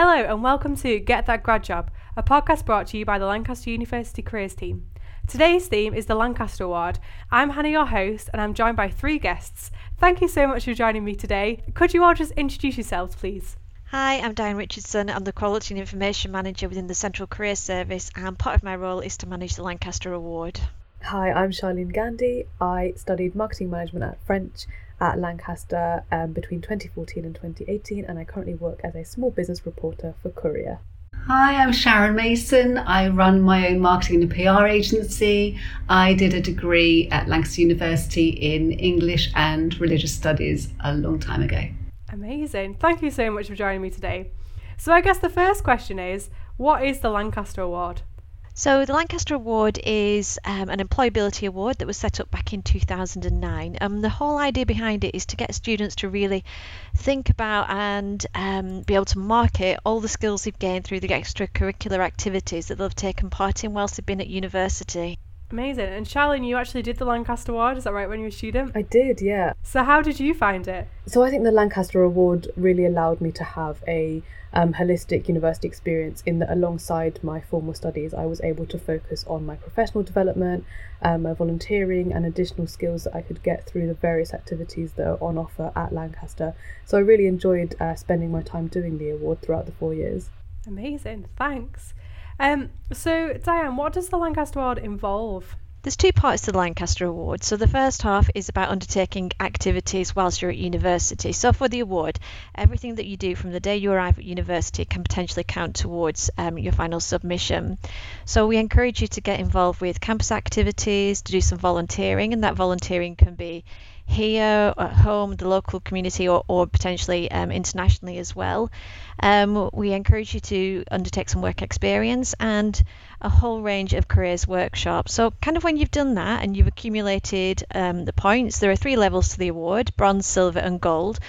Hello and welcome to Get That Grad Job, a podcast brought to you by the Lancaster University Careers Team. Today's theme is the Lancaster Award. I'm Hannah, your host, and I'm joined by three guests. Thank you so much for joining me today. Could you all just introduce yourselves, please? Hi, I'm Diane Richardson. I'm the Quality and Information Manager within the Central Career Service, and part of my role is to manage the Lancaster Award. Hi, I'm Charlene Gandhi. I studied marketing management at French at Lancaster um, between 2014 and 2018, and I currently work as a small business reporter for Courier. Hi, I'm Sharon Mason. I run my own marketing and PR agency. I did a degree at Lancaster University in English and religious studies a long time ago. Amazing. Thank you so much for joining me today. So, I guess the first question is what is the Lancaster Award? So, the Lancaster Award is um, an employability award that was set up back in 2009. Um, the whole idea behind it is to get students to really think about and um, be able to market all the skills they've gained through the extracurricular activities that they've taken part in whilst they've been at university. Amazing. And Charlene, you actually did the Lancaster Award, is that right, when you were a student? I did, yeah. So, how did you find it? So, I think the Lancaster Award really allowed me to have a um, holistic university experience in that alongside my formal studies, I was able to focus on my professional development, um, my volunteering, and additional skills that I could get through the various activities that are on offer at Lancaster. So I really enjoyed uh, spending my time doing the award throughout the four years. Amazing, thanks. Um, so, Diane, what does the Lancaster Award involve? There's two parts to the Lancaster Award. So the first half is about undertaking activities whilst you're at university. So for the award, everything that you do from the day you arrive at university can potentially count towards um, your final submission. So we encourage you to get involved with campus activities, to do some volunteering, and that volunteering can be here at home, the local community, or, or potentially um, internationally as well. Um, we encourage you to undertake some work experience and a whole range of careers workshops. So, kind of when you've done that and you've accumulated um, the points, there are three levels to the award bronze, silver, and gold.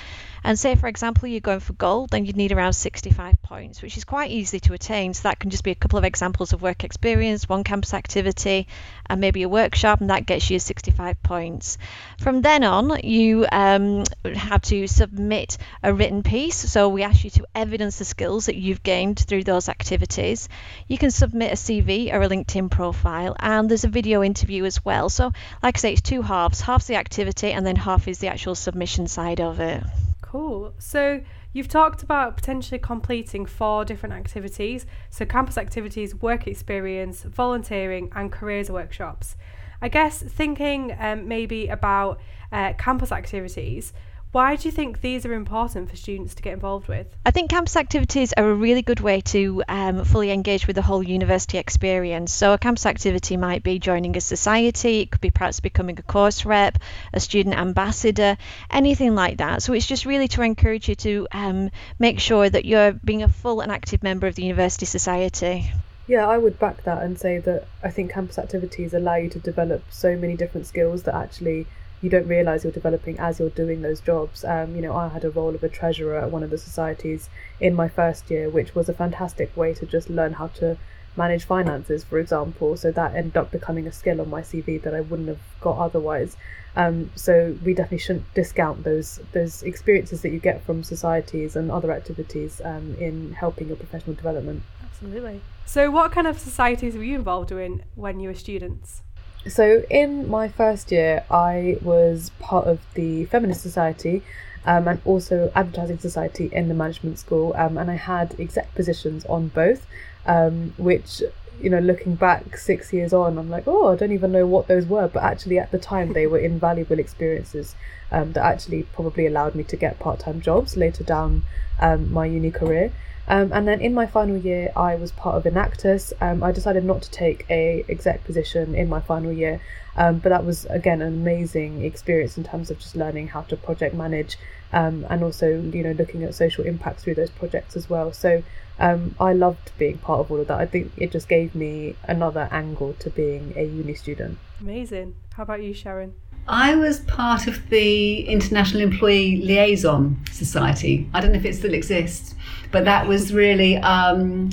And say, for example, you're going for gold, then you'd need around 65 points, which is quite easy to attain. So that can just be a couple of examples of work experience, one campus activity, and maybe a workshop, and that gets you 65 points. From then on, you um, have to submit a written piece. So we ask you to evidence the skills that you've gained through those activities. You can submit a CV or a LinkedIn profile, and there's a video interview as well. So, like I say, it's two halves half's the activity, and then half is the actual submission side of it. Cool. So you've talked about potentially completing four different activities. So campus activities, work experience, volunteering, and careers workshops. I guess thinking um, maybe about uh, campus activities, why do you think these are important for students to get involved with? I think campus activities are a really good way to um, fully engage with the whole university experience. So, a campus activity might be joining a society, it could be perhaps becoming a course rep, a student ambassador, anything like that. So, it's just really to encourage you to um, make sure that you're being a full and active member of the university society. Yeah, I would back that and say that I think campus activities allow you to develop so many different skills that actually you don't realize you're developing as you're doing those jobs. Um, you know, I had a role of a treasurer at one of the societies in my first year, which was a fantastic way to just learn how to manage finances, for example. So that ended up becoming a skill on my CV that I wouldn't have got otherwise. Um, so we definitely shouldn't discount those those experiences that you get from societies and other activities um, in helping your professional development. Absolutely. So, what kind of societies were you involved in when you were students? So, in my first year, I was part of the Feminist Society um, and also Advertising Society in the management school, um, and I had exec positions on both, um, which you know, looking back six years on, I'm like, oh, I don't even know what those were. But actually, at the time, they were invaluable experiences um, that actually probably allowed me to get part time jobs later down um, my uni career. Um, and then in my final year, I was part of Enactus. Um, I decided not to take a exec position in my final year, um, but that was again an amazing experience in terms of just learning how to project manage, um, and also you know looking at social impact through those projects as well. So um, I loved being part of all of that. I think it just gave me another angle to being a uni student. Amazing. How about you, Sharon? I was part of the International Employee Liaison Society. I don't know if it still exists, but that was really, um,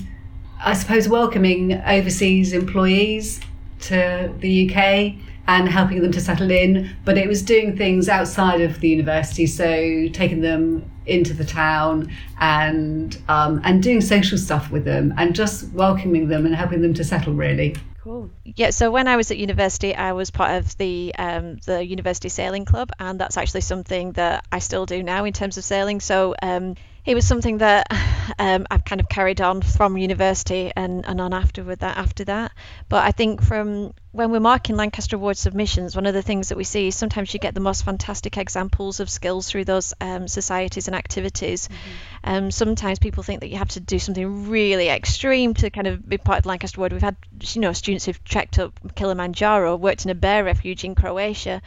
I suppose, welcoming overseas employees to the UK and helping them to settle in. But it was doing things outside of the university, so taking them into the town and um, and doing social stuff with them and just welcoming them and helping them to settle really. Cool. Yeah, so when I was at university, I was part of the um, the university sailing club, and that's actually something that I still do now in terms of sailing. So um, it was something that um, I've kind of carried on from university and, and on after with that after that. But I think from when we're marking Lancaster Award submissions, one of the things that we see is sometimes you get the most fantastic examples of skills through those um, societies and activities. Mm-hmm. Um, sometimes people think that you have to do something really extreme to kind of be part of Lancaster Award. We've had you know students who've trekked up Kilimanjaro, worked in a bear refuge in Croatia,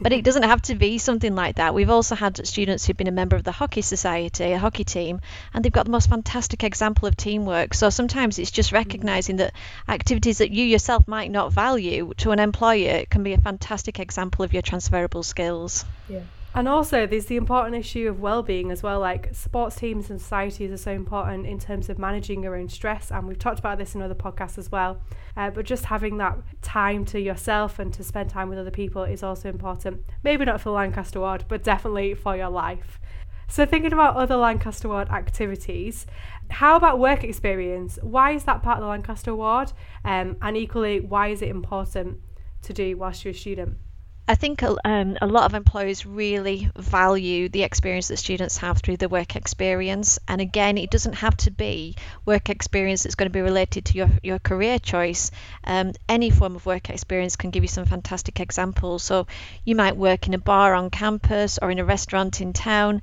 but it doesn't have to be something like that. We've also had students who've been a member of the hockey society, a hockey team, and they've got the most fantastic example of teamwork. So sometimes it's just mm-hmm. recognizing that activities that you yourself might not value to an employer, can be a fantastic example of your transferable skills. Yeah. And also, there's the important issue of well-being as well. Like sports teams and societies are so important in terms of managing your own stress, and we've talked about this in other podcasts as well. Uh, but just having that time to yourself and to spend time with other people is also important. Maybe not for the Lancaster Award, but definitely for your life. So, thinking about other Lancaster Award activities, how about work experience? Why is that part of the Lancaster Award? Um, and equally, why is it important to do whilst you're a student? I think um, a lot of employers really value the experience that students have through the work experience. And again, it doesn't have to be work experience that's going to be related to your, your career choice. Um, any form of work experience can give you some fantastic examples. So you might work in a bar on campus or in a restaurant in town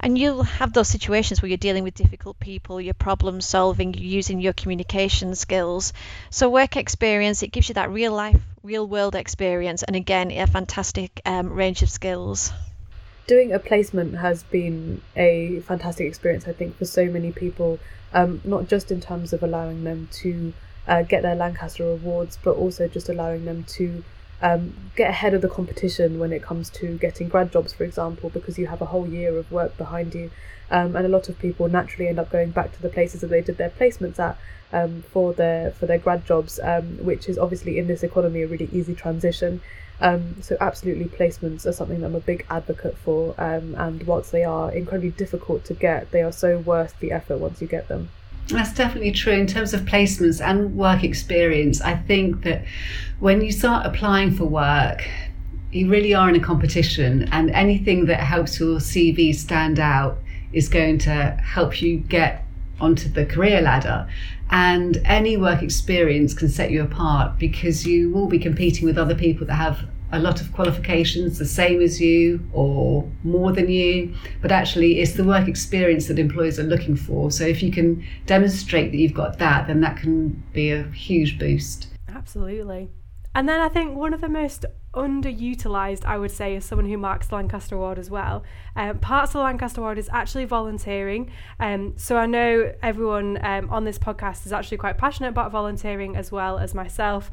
and you'll have those situations where you're dealing with difficult people, you're problem solving, you're using your communication skills. So, work experience, it gives you that real life, real world experience, and again, a fantastic um, range of skills. Doing a placement has been a fantastic experience, I think, for so many people, um, not just in terms of allowing them to uh, get their Lancaster awards, but also just allowing them to um, get ahead of the competition when it comes to getting grad jobs, for example, because you have a whole year of work behind you. Um, and a lot of people naturally end up going back to the places that they did their placements at um, for their for their grad jobs, um, which is obviously in this economy a really easy transition. Um, so absolutely, placements are something that I'm a big advocate for. Um, and whilst they are incredibly difficult to get, they are so worth the effort once you get them. That's definitely true in terms of placements and work experience. I think that when you start applying for work, you really are in a competition, and anything that helps your CV stand out is going to help you get onto the career ladder. And any work experience can set you apart because you will be competing with other people that have a lot of qualifications the same as you or more than you, but actually it's the work experience that employers are looking for. So if you can demonstrate that you've got that, then that can be a huge boost. Absolutely. And then I think one of the most underutilized, I would say, as someone who marks the Lancaster Award as well. Um, parts of the Lancaster Award is actually volunteering. Um, so I know everyone um, on this podcast is actually quite passionate about volunteering as well as myself.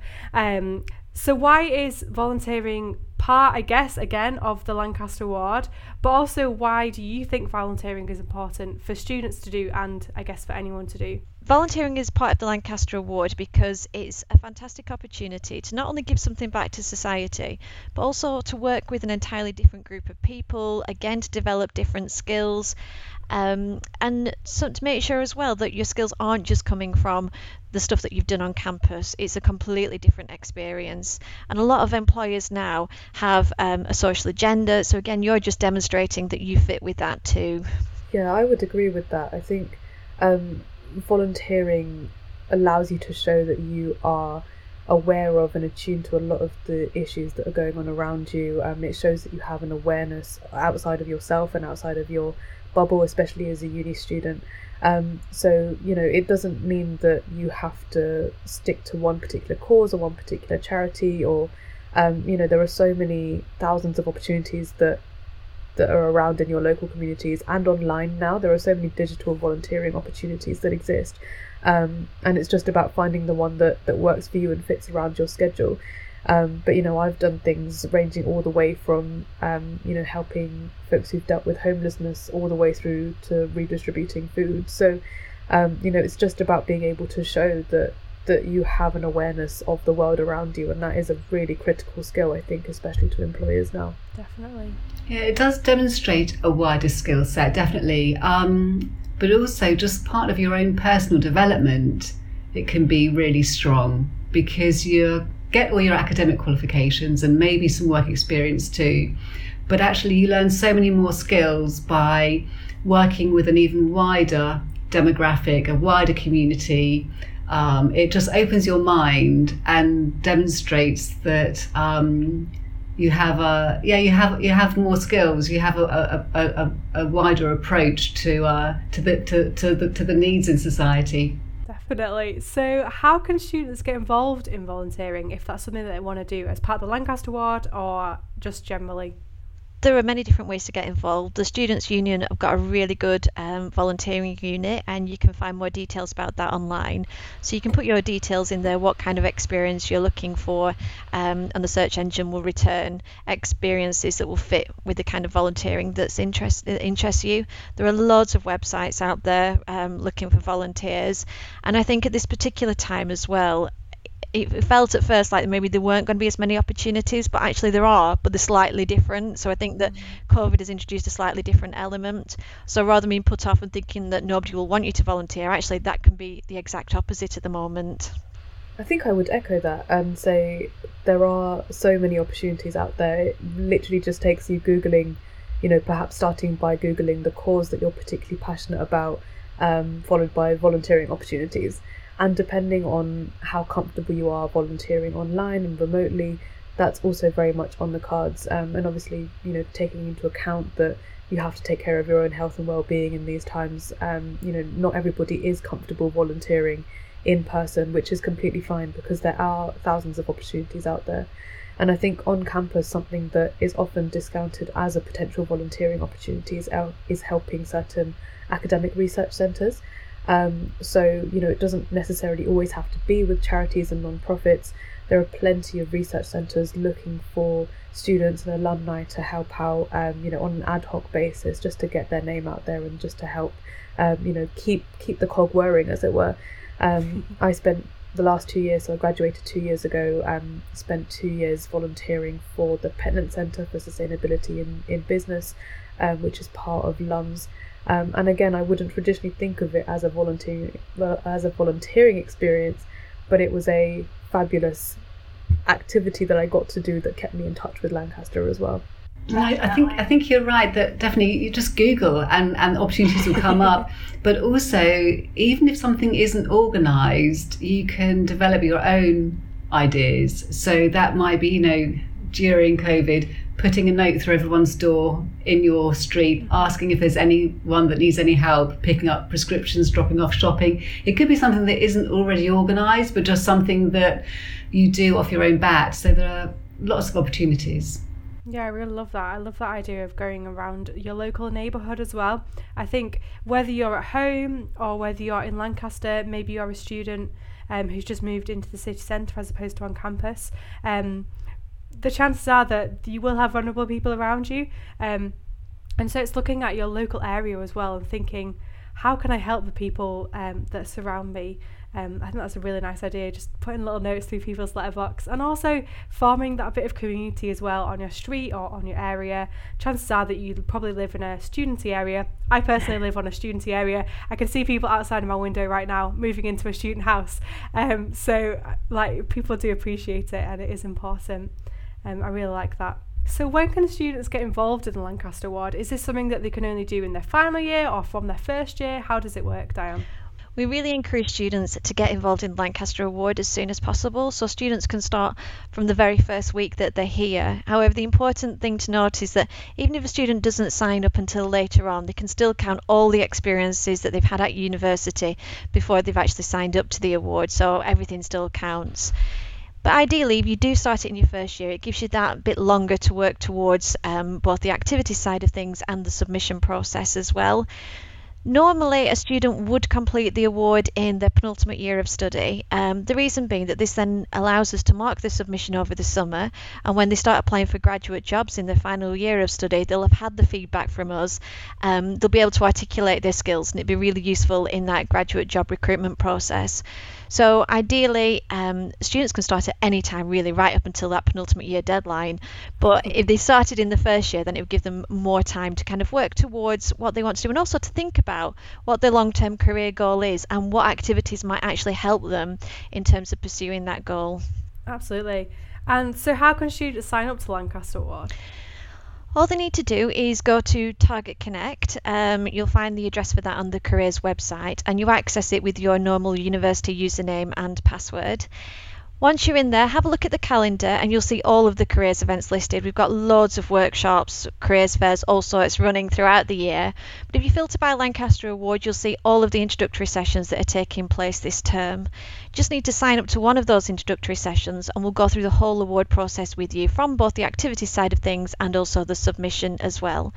So, why is volunteering part, I guess, again, of the Lancaster Award? But also, why do you think volunteering is important for students to do and, I guess, for anyone to do? Volunteering is part of the Lancaster Award because it's a fantastic opportunity to not only give something back to society, but also to work with an entirely different group of people, again, to develop different skills um, and so to make sure as well that your skills aren't just coming from the stuff that you've done on campus. It's a completely different experience. And a lot of employers now have um, a social agenda. So again, you're just demonstrating that you fit with that too. Yeah, I would agree with that. I think um, volunteering allows you to show that you are aware of and attuned to a lot of the issues that are going on around you. Um, it shows that you have an awareness outside of yourself and outside of your bubble, especially as a uni student. Um, so, you know, it doesn't mean that you have to stick to one particular cause or one particular charity, or, um, you know, there are so many thousands of opportunities that that are around in your local communities and online now. There are so many digital volunteering opportunities that exist. Um, and it's just about finding the one that, that works for you and fits around your schedule. Um, but you know, I've done things ranging all the way from um, you know helping folks who've dealt with homelessness all the way through to redistributing food. So um, you know, it's just about being able to show that that you have an awareness of the world around you, and that is a really critical skill, I think, especially to employers now. Definitely. Yeah, it does demonstrate a wider skill set, definitely. Um, but also, just part of your own personal development, it can be really strong because you get all your academic qualifications and maybe some work experience too. But actually, you learn so many more skills by working with an even wider demographic, a wider community. Um, it just opens your mind and demonstrates that um, you have a yeah you have you have more skills. You have a, a, a, a wider approach to uh, to the to, to the to the needs in society. Definitely. So, how can students get involved in volunteering if that's something that they want to do as part of the Lancaster Award or just generally? There are many different ways to get involved. The Students' Union have got a really good um, volunteering unit, and you can find more details about that online. So you can put your details in there, what kind of experience you're looking for, um, and the search engine will return experiences that will fit with the kind of volunteering that's interest interests you. There are loads of websites out there um, looking for volunteers, and I think at this particular time as well, it felt at first like maybe there weren't going to be as many opportunities, but actually there are, but they're slightly different. So I think that COVID has introduced a slightly different element. So rather than being put off and thinking that nobody will want you to volunteer, actually that can be the exact opposite at the moment. I think I would echo that and say there are so many opportunities out there. It literally just takes you Googling, you know, perhaps starting by Googling the cause that you're particularly passionate about, um, followed by volunteering opportunities and depending on how comfortable you are volunteering online and remotely that's also very much on the cards. Um, and obviously you know taking into account that you have to take care of your own health and well-being in these times um, you know not everybody is comfortable volunteering in person which is completely fine because there are thousands of opportunities out there. And I think on campus something that is often discounted as a potential volunteering opportunity is, is helping certain academic research centres um, so, you know, it doesn't necessarily always have to be with charities and non-profits. There are plenty of research centres looking for students and alumni to help out, um, you know, on an ad hoc basis, just to get their name out there and just to help, um, you know, keep keep the cog whirring, as it were. Um, I spent the last two years, so I graduated two years ago, um, spent two years volunteering for the Pentland Centre for Sustainability in, in Business, um, which is part of LUMS. Um, and again, I wouldn't traditionally think of it as a volunteer as a volunteering experience, but it was a fabulous activity that I got to do that kept me in touch with Lancaster as well. I, I, think I think you're right that definitely you just Google and, and opportunities will come up. But also, even if something isn't organised, you can develop your own ideas. So that might be, you know, during COVID, putting a note through everyone's door in your street, asking if there's anyone that needs any help, picking up prescriptions, dropping off shopping. It could be something that isn't already organised, but just something that you do off your own bat. So there are lots of opportunities. Yeah, I really love that. I love that idea of going around your local neighbourhood as well. I think whether you're at home or whether you're in Lancaster, maybe you're a student um, who's just moved into the city centre as opposed to on campus. Um, the chances are that you will have vulnerable people around you. Um, and so it's looking at your local area as well and thinking, how can I help the people um, that surround me? Um, I think that's a really nice idea, just putting little notes through people's letterbox and also forming that bit of community as well on your street or on your area. Chances are that you probably live in a studenty area. I personally live on a studenty area. I can see people outside of my window right now moving into a student house. Um, so, like, people do appreciate it and it is important. Um, I really like that. So, when can students get involved in the Lancaster Award? Is this something that they can only do in their final year or from their first year? How does it work, Diane? We really encourage students to get involved in Lancaster Award as soon as possible, so students can start from the very first week that they're here. However, the important thing to note is that even if a student doesn't sign up until later on, they can still count all the experiences that they've had at university before they've actually signed up to the award, so everything still counts. But ideally, if you do start it in your first year, it gives you that bit longer to work towards um, both the activity side of things and the submission process as well. Normally, a student would complete the award in their penultimate year of study. Um, the reason being that this then allows us to mark the submission over the summer, and when they start applying for graduate jobs in their final year of study, they'll have had the feedback from us. Um, they'll be able to articulate their skills, and it'd be really useful in that graduate job recruitment process. So ideally, um, students can start at any time, really, right up until that penultimate year deadline. But if they started in the first year, then it would give them more time to kind of work towards what they want to do, and also to think about what their long-term career goal is and what activities might actually help them in terms of pursuing that goal. Absolutely. And so, how can students sign up to Lancaster Award? All they need to do is go to Target Connect. Um, you'll find the address for that on the careers website, and you access it with your normal university username and password. Once you're in there, have a look at the calendar and you'll see all of the careers events listed. We've got loads of workshops, careers fairs, all sorts running throughout the year. But if you filter by Lancaster Award, you'll see all of the introductory sessions that are taking place this term. Just need to sign up to one of those introductory sessions and we'll go through the whole award process with you from both the activity side of things and also the submission as well.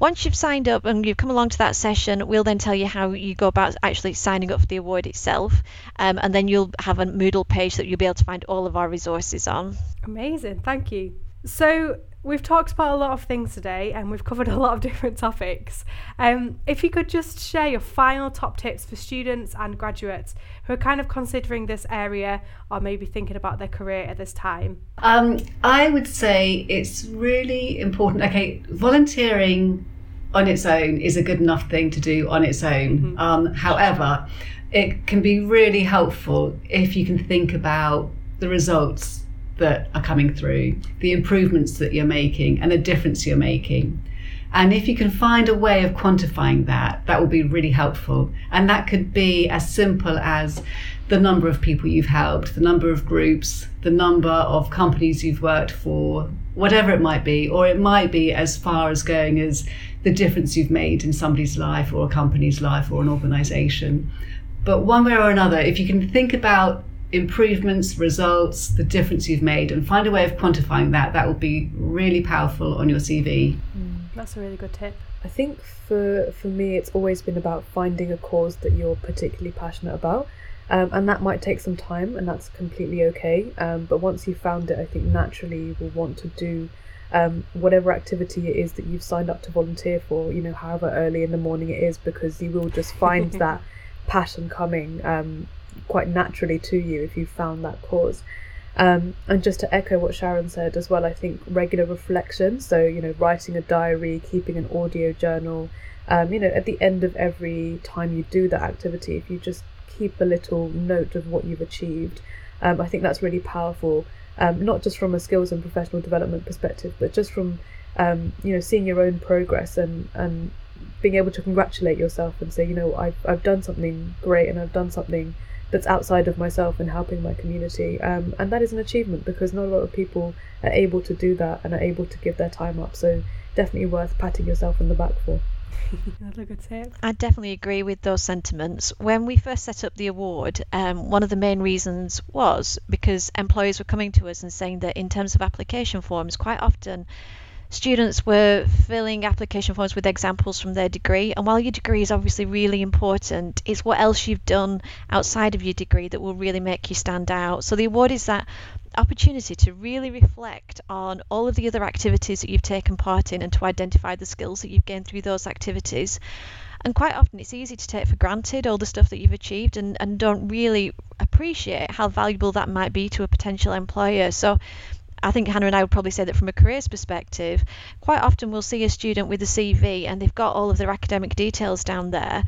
Once you've signed up and you've come along to that session, we'll then tell you how you go about actually signing up for the award itself. Um, and then you'll have a Moodle page that you'll be able to find all of our resources on. Amazing, thank you. So, we've talked about a lot of things today and we've covered a lot of different topics. Um, if you could just share your final top tips for students and graduates who are kind of considering this area or maybe thinking about their career at this time. Um, I would say it's really important. Okay, volunteering on its own is a good enough thing to do on its own. Mm-hmm. Um, however, it can be really helpful if you can think about the results that are coming through, the improvements that you're making, and the difference you're making. And if you can find a way of quantifying that, that will be really helpful. And that could be as simple as the number of people you've helped, the number of groups, the number of companies you've worked for, whatever it might be. Or it might be as far as going as the difference you've made in somebody's life or a company's life or an organization. But one way or another, if you can think about improvements, results, the difference you've made, and find a way of quantifying that, that will be really powerful on your CV. Mm, that's a really good tip. I think for for me, it's always been about finding a cause that you're particularly passionate about. Um, and that might take some time, and that's completely okay. Um, but once you've found it, I think naturally you will want to do um, whatever activity it is that you've signed up to volunteer for, you know, however early in the morning it is, because you will just find that passion coming um, quite naturally to you if you found that cause. Um, and just to echo what Sharon said as well, I think regular reflection, so, you know, writing a diary, keeping an audio journal, um, you know, at the end of every time you do that activity, if you just keep a little note of what you've achieved, um, I think that's really powerful um, not just from a skills and professional development perspective, but just from um, you know seeing your own progress and and being able to congratulate yourself and say, you know, I've I've done something great and I've done something that's outside of myself and helping my community. Um, and that is an achievement because not a lot of people are able to do that and are able to give their time up. So definitely worth patting yourself on the back for. Another good tip. I definitely agree with those sentiments. When we first set up the award, um, one of the main reasons was because employers were coming to us and saying that in terms of application forms, quite often students were filling application forms with examples from their degree. And while your degree is obviously really important, it's what else you've done outside of your degree that will really make you stand out. So the award is that opportunity to really reflect on all of the other activities that you've taken part in and to identify the skills that you've gained through those activities. And quite often it's easy to take for granted all the stuff that you've achieved and, and don't really appreciate how valuable that might be to a potential employer. So I think Hannah and I would probably say that from a careers perspective, quite often we'll see a student with a CV and they've got all of their academic details down there,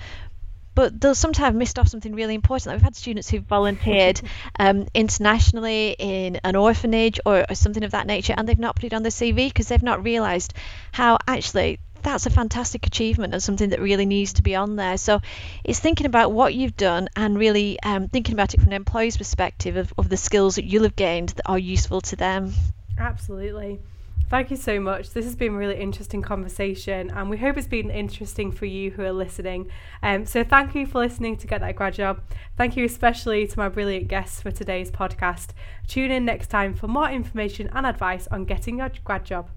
but they'll sometimes have missed off something really important. Like we've had students who've volunteered um, internationally in an orphanage or, or, something of that nature, and they've not put it on their CV because they've not realised how actually that's a fantastic achievement and something that really needs to be on there. So it's thinking about what you've done and really um, thinking about it from an employee's perspective of, of the skills that you'll have gained that are useful to them. Absolutely. Thank you so much. This has been a really interesting conversation, and we hope it's been interesting for you who are listening. Um, so, thank you for listening to Get That Grad Job. Thank you especially to my brilliant guests for today's podcast. Tune in next time for more information and advice on getting your grad job.